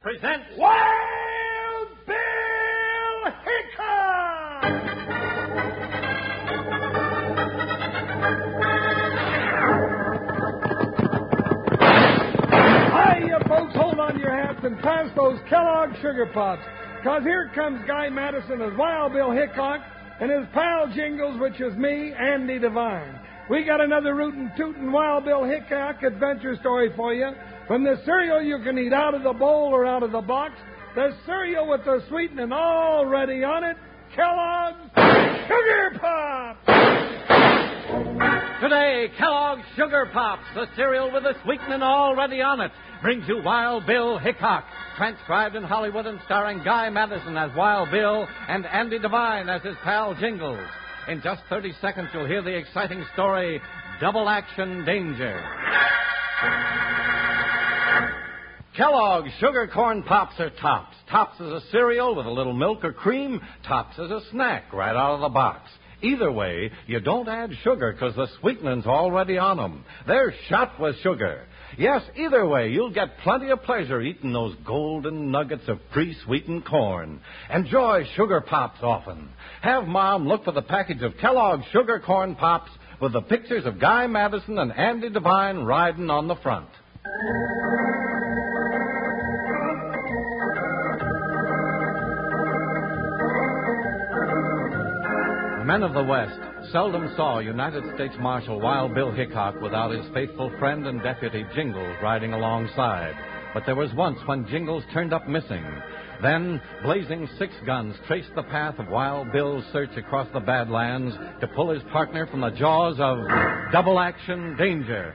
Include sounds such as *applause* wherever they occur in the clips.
presents Wild Bill Hickok! Hiya, folks. Hold on to your hats and pass those Kellogg Sugar Pops. Because here comes Guy Madison as Wild Bill Hickok and his pal Jingles, which is me, Andy Devine. We got another rootin' tootin' Wild Bill Hickok adventure story for you. From the cereal you can eat out of the bowl or out of the box, the cereal with the sweetening already on it, Kellogg's Sugar Pops! Today, Kellogg's Sugar Pops, the cereal with the sweetening already on it, brings you Wild Bill Hickok, transcribed in Hollywood and starring Guy Madison as Wild Bill and Andy Devine as his pal Jingles. In just 30 seconds, you'll hear the exciting story Double Action Danger. Kellogg's Sugar Corn Pops are tops. Tops is a cereal with a little milk or cream. Tops is a snack right out of the box. Either way, you don't add sugar because the sweetening's already on 'em. They're shot with sugar. Yes, either way, you'll get plenty of pleasure eating those golden nuggets of pre-sweetened corn. Enjoy Sugar Pops often. Have Mom look for the package of Kellogg's Sugar Corn Pops with the pictures of Guy Madison and Andy Devine riding on the front. Men of the West seldom saw United States Marshal Wild Bill Hickok without his faithful friend and deputy Jingles riding alongside. But there was once when Jingles turned up missing. Then, blazing six guns traced the path of Wild Bill's search across the Badlands to pull his partner from the jaws of double action danger.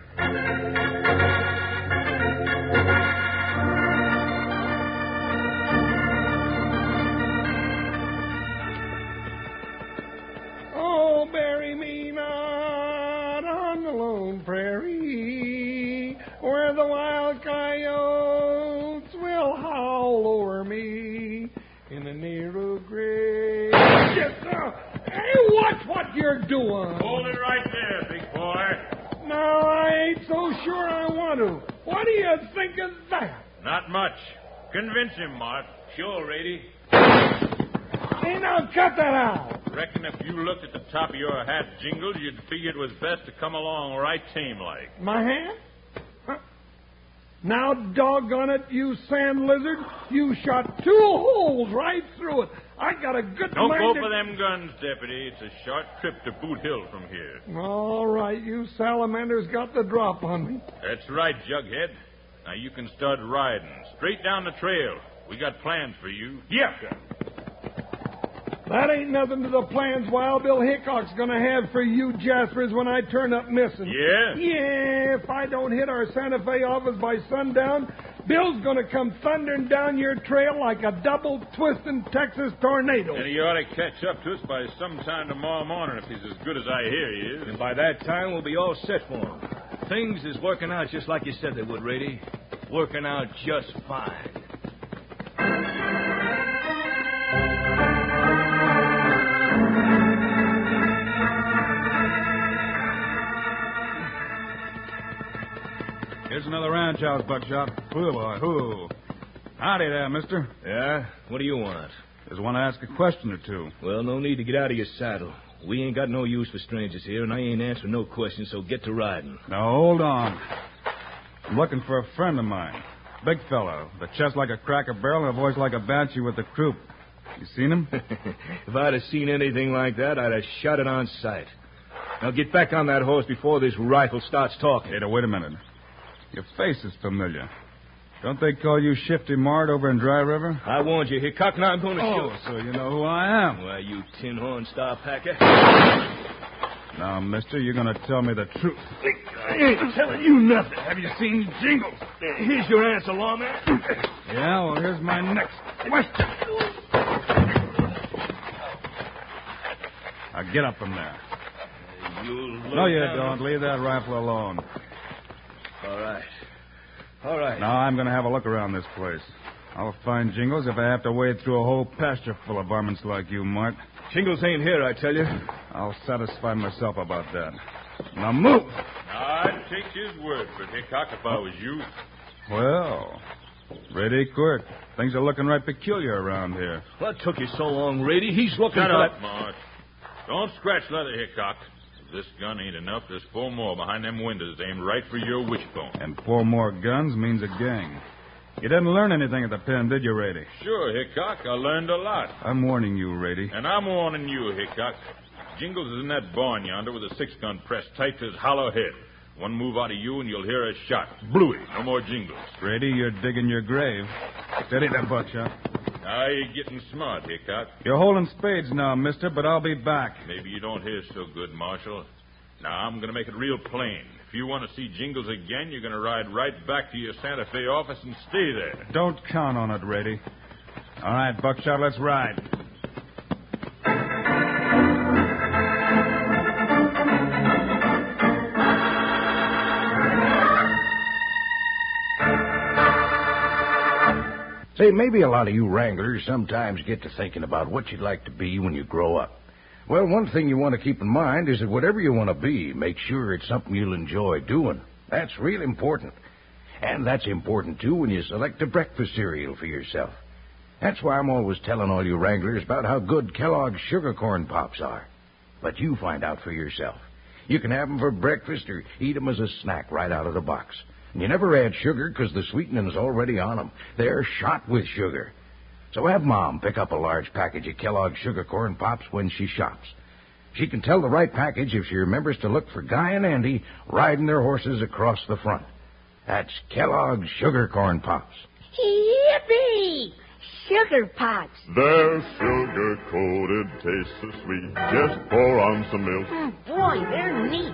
You're. Hold it right there, big boy. No, I ain't so sure I want to. What do you think of that? Not much. Convince him, Mart. Sure, Rady. Hey, now cut that out. Reckon if you looked at the top of your hat, Jingles, you'd figure it was best to come along right tame like. My hand? Huh? Now, doggone it, you sand lizard. You shot two holes right through it. I got a good Don't mind go for them guns, deputy. It's a short trip to Boot Hill from here. All right, you salamanders got the drop on me. That's right, Jughead. Now you can start riding straight down the trail. We got plans for you. Yeah. That ain't nothing to the plans Wild Bill Hickok's gonna have for you Jaspers when I turn up missing. Yeah? Yeah, if I don't hit our Santa Fe office by sundown, Bill's gonna come thundering down your trail like a double twisting Texas tornado. And he ought to catch up to us by sometime tomorrow morning if he's as good as I hear he is. And by that time, we'll be all set for him. Things is working out just like you said they would, Rady. Working out just fine. Here's another ranch house, Buckshot. Whoo, boy, whoo. Howdy there, mister. Yeah? What do you want? Just want to ask a question or two. Well, no need to get out of your saddle. We ain't got no use for strangers here, and I ain't answering no questions, so get to riding. Now, hold on. I'm looking for a friend of mine. Big fellow, The chest like a cracker barrel and a voice like a banshee with the croup. You seen him? *laughs* if I'd have seen anything like that, I'd have shot it on sight. Now get back on that horse before this rifle starts talking. Hey, now, wait a minute. Your face is familiar. Don't they call you Shifty Mart over in Dry River? I warned you, Hickok. Now I'm going to Oh, shoot. so you know who I am. Why, you tin horn star packer. Now, mister, you're going to tell me the truth. I ain't telling you nothing. Have you seen Jingles? Here's your answer, lawman. Yeah, well, here's my next question. Now, get up from there. You'll No, you down- don't. Leave that rifle alone. All right. All right. Now, I'm going to have a look around this place. I'll find Jingles if I have to wade through a whole pasture full of varmints like you, Mart. Jingles ain't here, I tell you. I'll satisfy myself about that. Now, move! Now, I'd take his word for Hickok if I was you. Well, Rady, Quirt. Things are looking right peculiar around here. What took you so long, Rady? He's looking Shut for up, that- Marge. Don't scratch leather, Hickok. This gun ain't enough, there's four more behind them windows aimed right for your wishbone. And four more guns means a gang. You didn't learn anything at the pen, did you, Rady? Sure, Hickok, I learned a lot. I'm warning you, Rady. And I'm warning you, Hickok. Jingles is in that barn yonder with a six-gun pressed tight to his hollow head. One move out of you and you'll hear a shot. Bluey, no more jingles. Rady, you're digging your grave. Steady that buckshot. Now you're getting smart, Hickok. You're holding spades now, mister, but I'll be back. Maybe you don't hear so good, Marshal. Now I'm going to make it real plain. If you want to see Jingles again, you're going to ride right back to your Santa Fe office and stay there. Don't count on it, Rady. All right, Buckshot, let's ride. Say, maybe a lot of you wranglers sometimes get to thinking about what you'd like to be when you grow up. Well, one thing you want to keep in mind is that whatever you want to be, make sure it's something you'll enjoy doing. That's real important. And that's important, too, when you select a breakfast cereal for yourself. That's why I'm always telling all you wranglers about how good Kellogg's Sugar Corn Pops are. But you find out for yourself. You can have 'em for breakfast or eat 'em as a snack right out of the box. And you never add sugar 'cause the sweetening's already on 'em. They're shot with sugar. So have Mom pick up a large package of Kellogg's Sugar Corn Pops when she shops. She can tell the right package if she remembers to look for Guy and Andy riding their horses across the front. That's Kellogg's Sugar Corn Pops. Yippee! Sugar Pops. Their sugar coated taste so sweet. Just pour on some milk. Mm, boy, they're neat.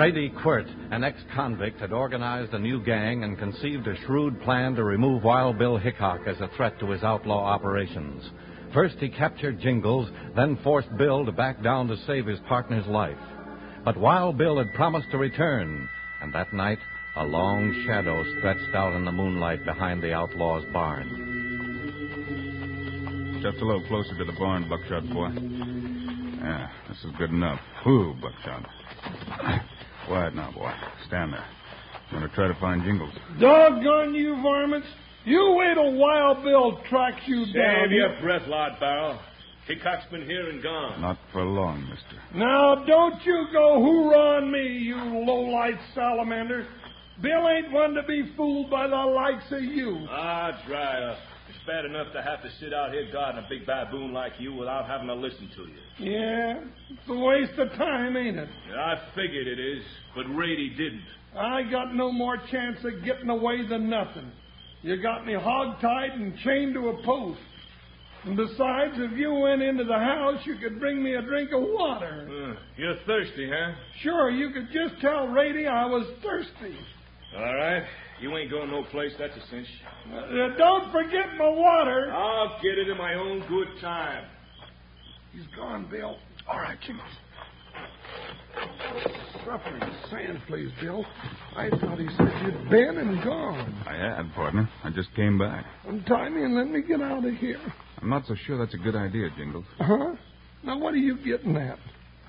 Rady Quirt, an ex-convict, had organized a new gang and conceived a shrewd plan to remove Wild Bill Hickok as a threat to his outlaw operations. First, he captured Jingles, then forced Bill to back down to save his partner's life. But Wild Bill had promised to return, and that night, a long shadow stretched out in the moonlight behind the outlaw's barn. Just a little closer to the barn, Buckshot boy. Yeah, this is good enough. Whew, Buckshot. Quiet now, boy. Stand there. I'm going to try to find Jingles. Doggone you varmints. You wait a while Bill tracks you down. Save your breath, Lord Barrel. Hickok's been here and gone. Not for long, mister. Now, don't you go hoorah on me, you low-life salamander. Bill ain't one to be fooled by the likes of you. Ah, dry up. Bad enough to have to sit out here guarding a big baboon like you without having to listen to you. Yeah, it's a waste of time, ain't it? Yeah, I figured it is, but Rady didn't. I got no more chance of getting away than nothing. You got me hog-tied and chained to a post. And besides, if you went into the house, you could bring me a drink of water. Uh, you're thirsty, huh? Sure, you could just tell Rady I was thirsty. All right. You ain't going no place, that's a cinch. Uh, don't forget my water. I'll get it in my own good time. He's gone, Bill. All right, Jingles. Suffering sand, please, Bill. I thought he said you'd been and gone. I had, partner. I just came back. Untie me and let me get out of here. I'm not so sure that's a good idea, Jingles. Huh? Now, what are you getting at?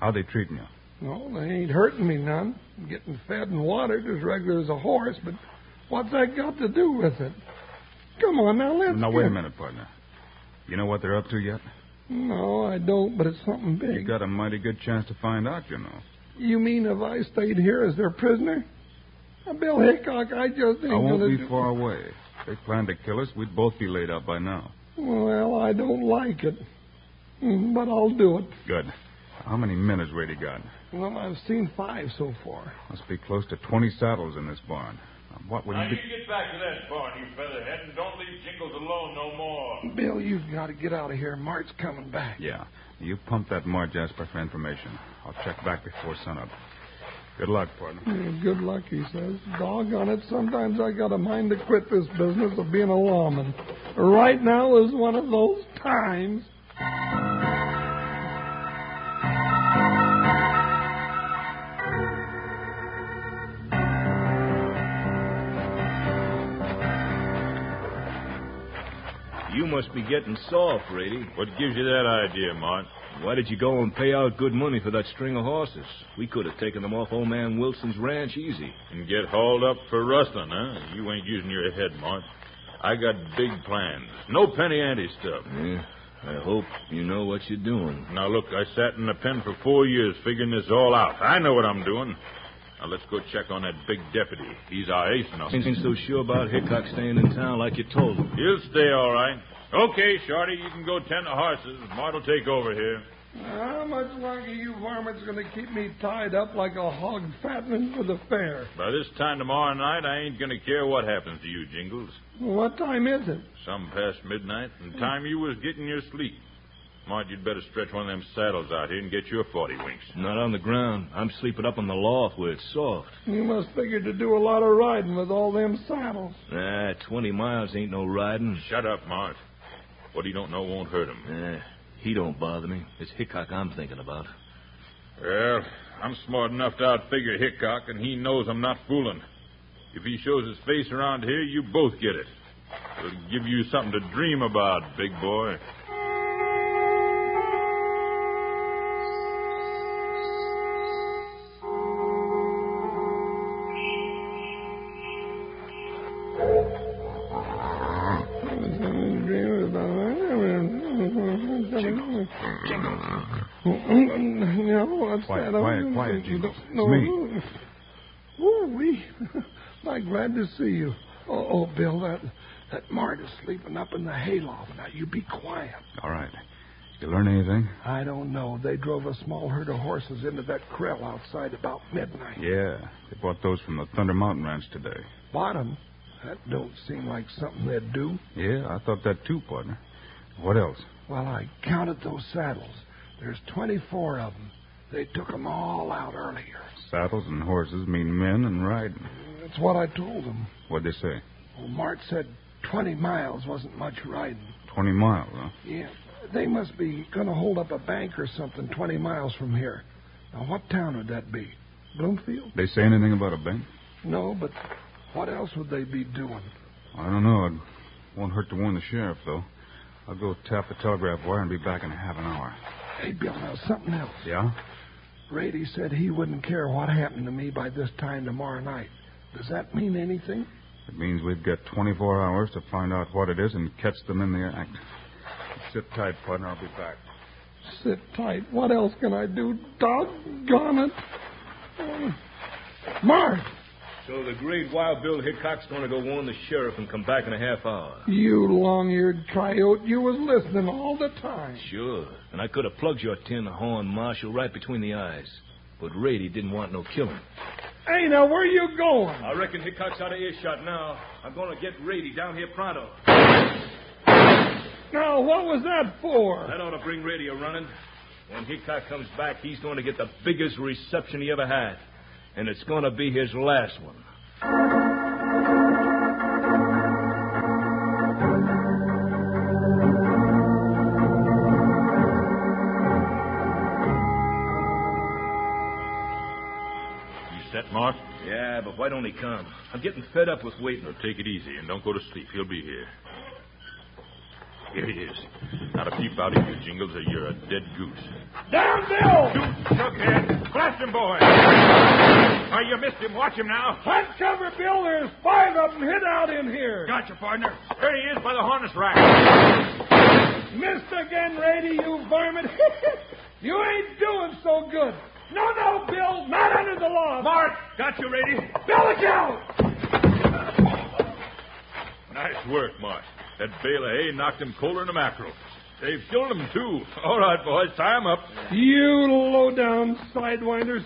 How they treating you? No, they ain't hurting me none. I'm getting fed and watered as regular as a horse, but what's that got to do with it? Come on, now, let's Now, get... wait a minute, partner. You know what they're up to yet? No, I don't, but it's something big. You got a mighty good chance to find out, you know. You mean if I stayed here as their prisoner? Now, Bill Hickok, I just ain't I won't gonna be do- far away. If they planned to kill us, we'd both be laid out by now. Well, I don't like it. But I'll do it. Good. How many men has Rady got? Well, I've seen five so far. Must be close to 20 saddles in this barn. Now, what would Now, you you be... get back to that barn, you featherhead, and don't leave Jingles alone no more. Bill, you've got to get out of here. Mart's coming back. Yeah. You pump that Mart Jasper for information. I'll check back before sunup. Good luck, partner. Yeah, Good luck, he says. Doggone it, sometimes I got a mind to quit this business of being a lawman. Right now is one of those times. You must be getting soft, Rady. What gives you that idea, Mart? Why did you go and pay out good money for that string of horses? We could have taken them off old man Wilson's ranch easy. And get hauled up for rustling, huh? You ain't using your head, Mart. I got big plans. No penny ante stuff. Yeah, I hope you know what you're doing. Now, look, I sat in the pen for four years figuring this all out. I know what I'm doing. Now, let's go check on that big deputy. He's our ace now. Ain't so sure about Hickok staying in town like you told him. He'll stay all right. Okay, Shorty, you can go tend the horses. Mart'll take over here. How much longer you varmints going to keep me tied up like a hog fattening for the fair? By this time tomorrow night, I ain't gonna care what happens to you, Jingles. What time is it? Some past midnight, and time you was getting your sleep. Mart, you'd better stretch one of them saddles out here and get your forty winks. Not on the ground. I'm sleeping up on the loft where it's soft. You must figure to do a lot of riding with all them saddles. Ah, 20 miles ain't no riding. Shut up, Mart. What he don't know won't hurt him. Eh, he don't bother me. It's Hickok I'm thinking about. Well, I'm smart enough to outfigure Hickok, and he knows I'm not fooling. If he shows his face around here, you both get it. It'll give you something to dream about, big boy. *laughs* No, what's Quiet, that? quiet, quiet. It's No. me. Ooh, wee. I'm *laughs* glad to see you. Oh, oh, Bill, that that Mart is sleeping up in the hayloft. Now you be quiet. All right. You learn anything? I don't know. They drove a small herd of horses into that corral outside about midnight. Yeah. They bought those from the Thunder Mountain Ranch today. Bottom. That don't seem like something they'd do. Yeah, I thought that too, partner. What else? Well, I counted those saddles. There's 24 of them. They took 'em all out earlier. Saddles and horses mean men and riding. That's what I told them. What'd they say? Well, Mart said 20 miles wasn't much riding. Twenty miles, huh? Yeah. They must be going to hold up a bank or something 20 miles from here. Now, what town would that be? Bloomfield? They say anything about a bank? No, but what else would they be doing? I don't know. It won't hurt to warn the sheriff, though. I'll go tap the telegraph wire and be back in half an hour. Hey, Bill, now something else. Yeah? Rady said he wouldn't care what happened to me by this time tomorrow night. Does that mean anything? It means we've got 24 hours to find out what it is and catch them in the act. Sit tight, partner. I'll be back. Sit tight. What else can I do? Doggone it. Oh. So the great Wild Bill Hickok's going to go warn the sheriff and come back in a half hour. you long-eared coyote, you was listening all the time. Sure. And I could have plugged your tin horn marshal right between the eyes. But Rady didn't want no killing. Hey, now, where you going? I reckon Hickok's out of earshot now. I'm going to get Rady down here pronto. Now, what was that for? That ought to bring Rady a running. When Hickok comes back, he's going to get the biggest reception he ever had. And it's going to be his last one. You set, Mart? Yeah, but why don't he come? I'm getting fed up with waiting. Now take it easy and don't go to sleep. He'll be here. Here he is. Not a peep out of you, Jingles, or you're a dead goose. Down, Bill! Shookhead! Blast him, boy! Oh, you missed him. Watch him now. Hunt cover, Bill. There's five of them hid out in here. Gotcha, partner. There he is by the harness rack. Missed again, Rady, you varmint. *laughs* you ain't doing so good. No, no, Bill, not under the law. Mart! Got you, Rady. Bill, look out! Nice work, Marsh. That bale of eh, hay knocked him colder than a mackerel. They've killed him, too. All right, boys, tie him up. You low-down sidewinders.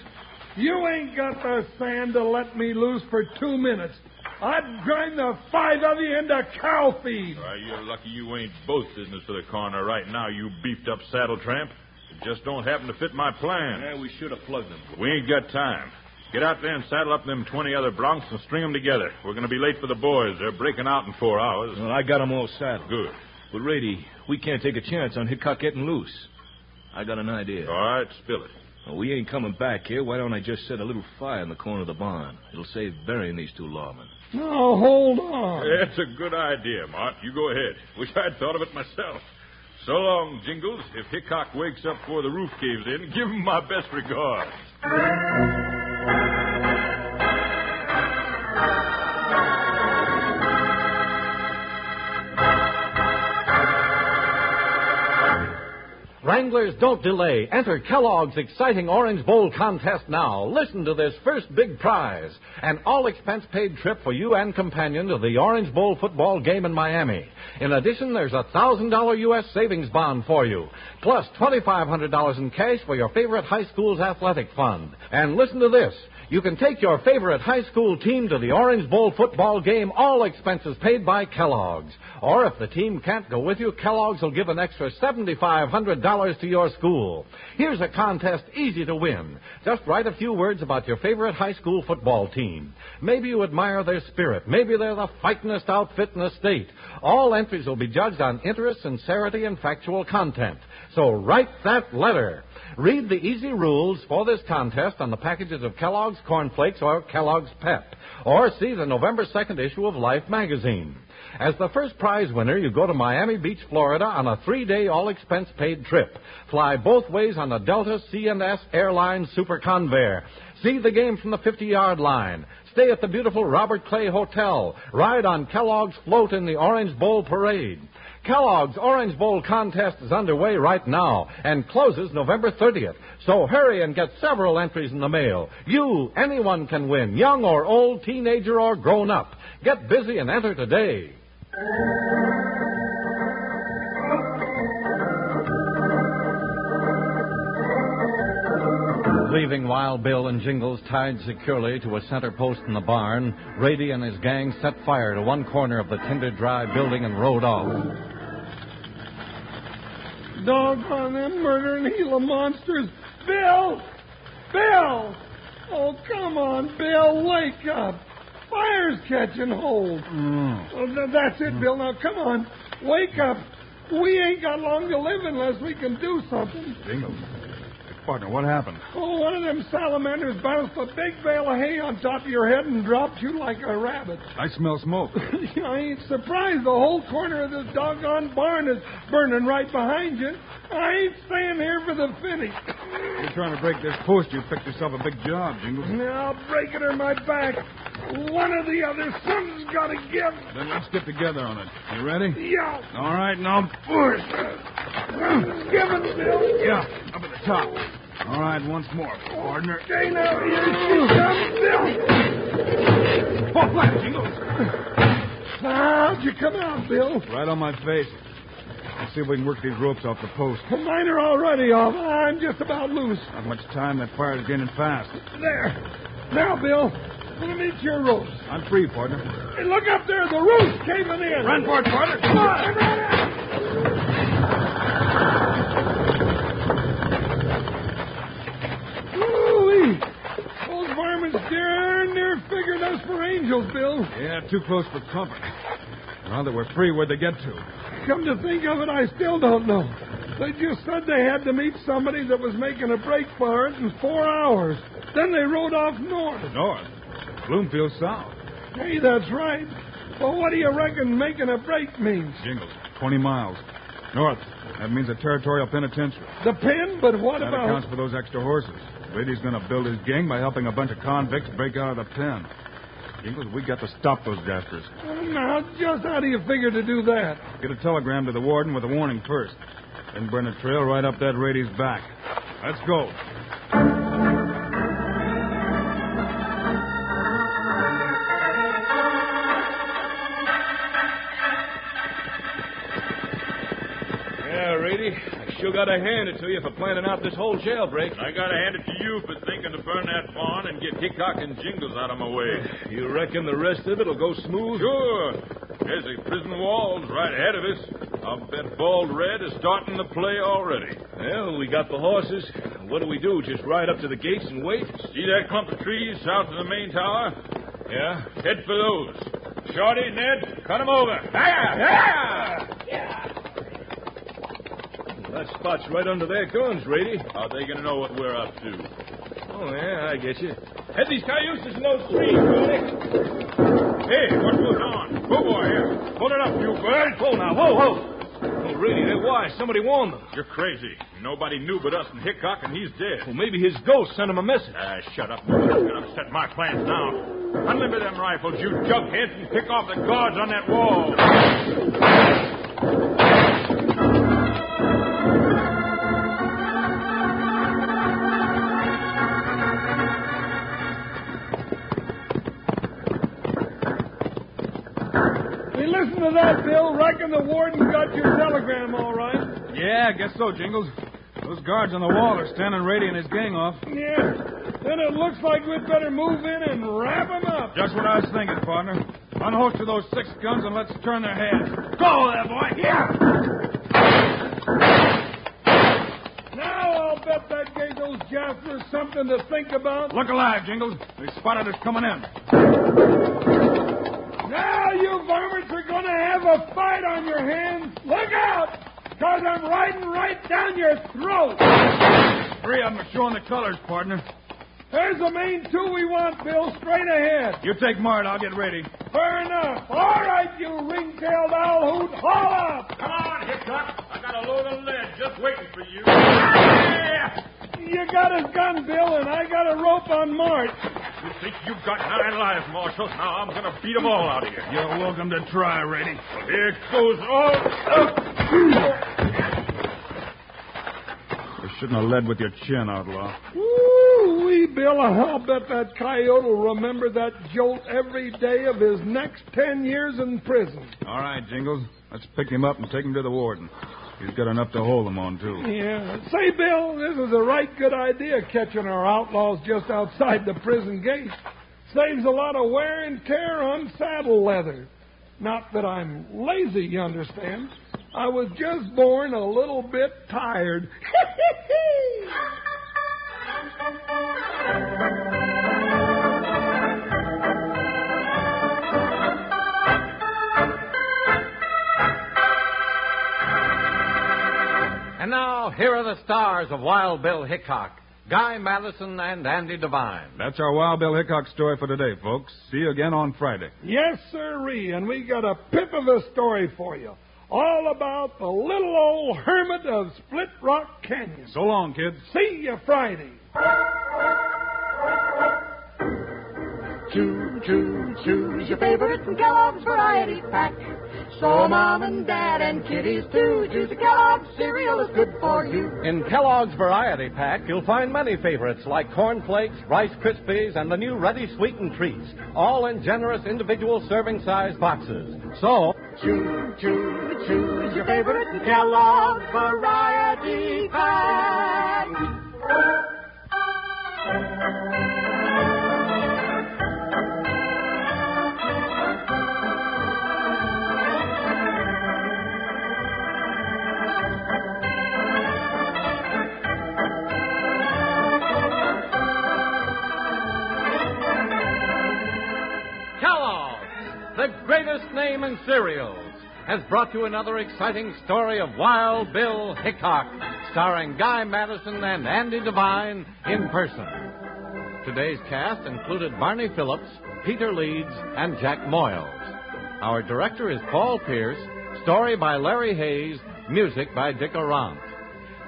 You ain't got the sand to let me loose for two minutes. I'd grind the five of you into cow feed. Why, you're lucky you ain't both business for the coroner right now, you beefed up saddle tramp. It just don't happen to fit my plan. Yeah, we should have plugged him. We ain't got time. Get out there and saddle up them 20 other broncs and string them together. We're going to be late for the boys. They're breaking out in four hours. Well, I got 'em all saddled. Good. But, Rady, we can't take a chance on Hickok getting loose. I got an idea. All right, spill it. Well, we ain't coming back here. Why don't I just set a little fire in the corner of the barn? It'll save burying these two lawmen. Now, hold on. That's a good idea, Mart. You go ahead. Wish I'd thought of it myself. So long, Jingles. If Hickok wakes up before the roof caves in, *laughs* give him my best regards. Wranglers, don't delay. Enter Kellogg's exciting Orange Bowl contest now. Listen to this first big prize an all expense paid trip for you and companion to the Orange Bowl football game in Miami. In addition, there's a $1,000 U.S. savings bond for you, plus $2,500 in cash for your favorite high school's athletic fund. And listen to this. You can take your favorite high school team to the Orange Bowl football game, all expenses paid by Kellogg's. Or if the team can't go with you, Kellogg's will give an extra $7,500 to your school. Here's a contest easy to win. Just write a few words about your favorite high school football team. Maybe you admire their spirit. Maybe they're the fightingest outfit in the state. All entries will be judged on interest, sincerity, and factual content. So write that letter. Read the easy rules for this contest on the packages of Kellogg's Corn Flakes or Kellogg's Pep, or see the November 2nd issue of Life magazine. As the first prize winner, you go to Miami Beach, Florida on a three-day all-expense-paid trip. Fly both ways on the Delta C&S Airlines Super Convair. See the game from the 50-yard line. Stay at the beautiful Robert Clay Hotel. Ride on Kellogg's float in the Orange Bowl Parade. Kellogg's Orange Bowl contest is underway right now and closes November 30th. So hurry and get several entries in the mail. You, anyone can win, young or old, teenager or grown up. Get busy and enter today. Leaving Wild Bill and Jingles tied securely to a center post in the barn, Rady and his gang set fire to one corner of the tinder dry building and rode off. Doggone them murdering Gila monsters. Bill! Bill! Oh, come on, Bill, wake up. Fire's catching hold. Mm. Oh, th- that's it, mm. Bill. Now, come on. Wake up. We ain't got long to live unless we can do something. Jingles. Partner, what happened? Oh, one of them salamanders bounced a big bale of hay on top of your head and dropped you like a rabbit. I smell smoke. *laughs* I ain't surprised. The whole corner of this doggone barn is burning right behind you. I ain't staying here for the finish. You're trying to break this post. You picked yourself a big job, Jingles. Now, I'll break it or my back. One or the other. Something's got to give. Then let's get together on it. You ready? Yeah. All right, now push. Give it, Bill. Yeah, up at the top. All right, once more, partner. Okay, now, here she comes, Bill. Fall flat, Jingles. How'd you come out, Bill? Right on my face. Let's see if we can work these ropes off the post. Mine are already off. I'm just about loose. Not much time. That fire's gaining fast. There. Now, Bill, let me your ropes. I'm free, partner. Hey, look up there. The roof's caving in. Run for it, partner. Come on. Ooh-wee. Those varmints darn near figured us for angels, Bill. Yeah, too close for comfort. Now that we're free, where'd they get to? Come to think of it, I still don't know. They just said they had to meet somebody that was making a break for it in four hours. Then they rode off north. North. Bloomfield south. Hey, that's right. Well, what do you reckon making a break means? Jingles. 20 miles. North. That means a territorial penitentiary. The pen, but what about. That about... accounts for those extra horses. Rady's going to build his gang by helping a bunch of convicts break out of the pen. Jingles, we got to stop those jaspers. Now, just how do you figure to do that? Get a telegram to the warden with a warning first. Then burn a trail right up that Rady's back. Let's go. I sure gotta hand it to you for planning out this whole jailbreak. I gotta hand it to you for thinking to burn that barn and get Hickok and Jingles out of my way. *sighs* You reckon the rest of it'll go smooth? Sure. There's the prison walls right ahead of us. I'll bet Bald Red is starting the play already. Well, we got the horses. What do we do? Just ride up to the gates and wait? See that clump of trees south of the main tower? Yeah. Head for those. Shorty, Ned, cut 'em over. That spot's right under their guns, Rady. How are they gonna know what we're up to? Oh, yeah, I get you. Head these cayuses in those trees, Rady. Hey, what's going on? Whoa, boy, here. Hold it up, you bird. Whoa, now, whoa, whoa. Oh, Rady, they're wise. Somebody warned them. You're crazy. Nobody knew but us and Hickok, and he's dead. Well, maybe his ghost sent him a message. Ah, shut up. You're gonna upset my plans now. Unlimber them rifles, you jughead, and pick off the guards on that wall. Reckon the warden got your telegram all right. Yeah, I guess so, Jingles. Those guards on the wall are standing ready and his gang off. Yeah. Then it looks like we'd better move in and wrap 'em up. Just what I was thinking, partner. Unholster those six guns and let's turn their heads. Go there, boy. Yeah. Now I'll bet that gave those jaspers something to think about. Look alive, Jingles. They spotted us coming in. Now you varmints are going to have on your hands. Look out! Because I'm riding right down your throat. Three of them are showing the colors, partner. There's the main two we want, Bill, straight ahead. You take Mart, I'll get Rady. Fair enough. All right, you ring-tailed owl hoot, haul up. Come on, Hickok. I got a load of lead just waiting for you. Yeah! You got his gun, Bill, and I got a rope on Mart. You think you've got nine lives, Marshal? Now I'm gonna beat 'em all out of you. You're welcome to try, Rady. Here goes all. You shouldn't have led with your chin, outlaw. Ooh, wee Bill, I'll bet that coyote will remember that jolt every day of his next ten years in prison. All right, Jingles. Let's pick him up and take him to the warden. He's got enough to hold him on, too. Yeah. Say, Bill, this is a right good idea, catching our outlaws just outside the prison gate. Saves a lot of wear and tear on saddle leather. Not that I'm lazy, you understand. I was just born a little bit tired. *laughs* And now, here are the stars of Wild Bill Hickok Guy Madison and Andy Devine. That's our Wild Bill Hickok story for today, folks. See you again on Friday. yes, sirree, and we got a pip of a story for you. All about the little old hermit of Split Rock Canyon. So long, kids. See you Friday. Choo, choo, choose your favorite from Kellogg's Variety Pack. So Mom and Dad and kiddies too. Choose a Kellogg's cereal is good for you. In Kellogg's Variety Pack, you'll find many favorites like Corn Flakes, Rice Krispies, and the new Ready Sweetened Treats, all in generous individual serving size boxes. So, Choo, choo, choose your favorite from Kellogg's Variety Pack. The greatest name in cereals, has brought you another exciting story of Wild Bill Hickok, starring Guy Madison and Andy Devine in person. Today's cast included Barney Phillips, Peter Leeds, and Jack Moyles. Our director is Paul Pierce, story by Larry Hayes, music by Dick Aurandt.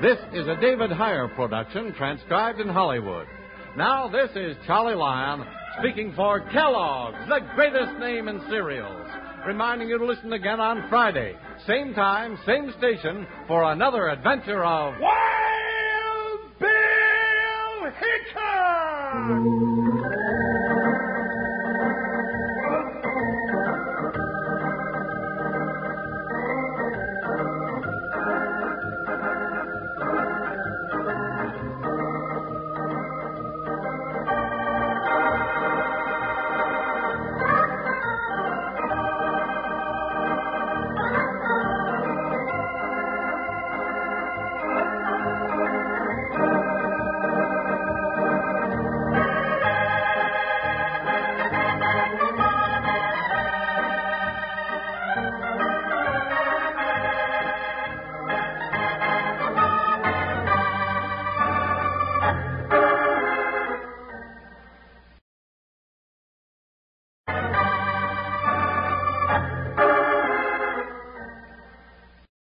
This is a David Heyer production transcribed in Hollywood. Now, this is Charlie Lyon speaking for Kellogg's, the greatest name in cereals, reminding you to listen again on Friday, same time, same station, for another adventure of Wild Bill Hickok!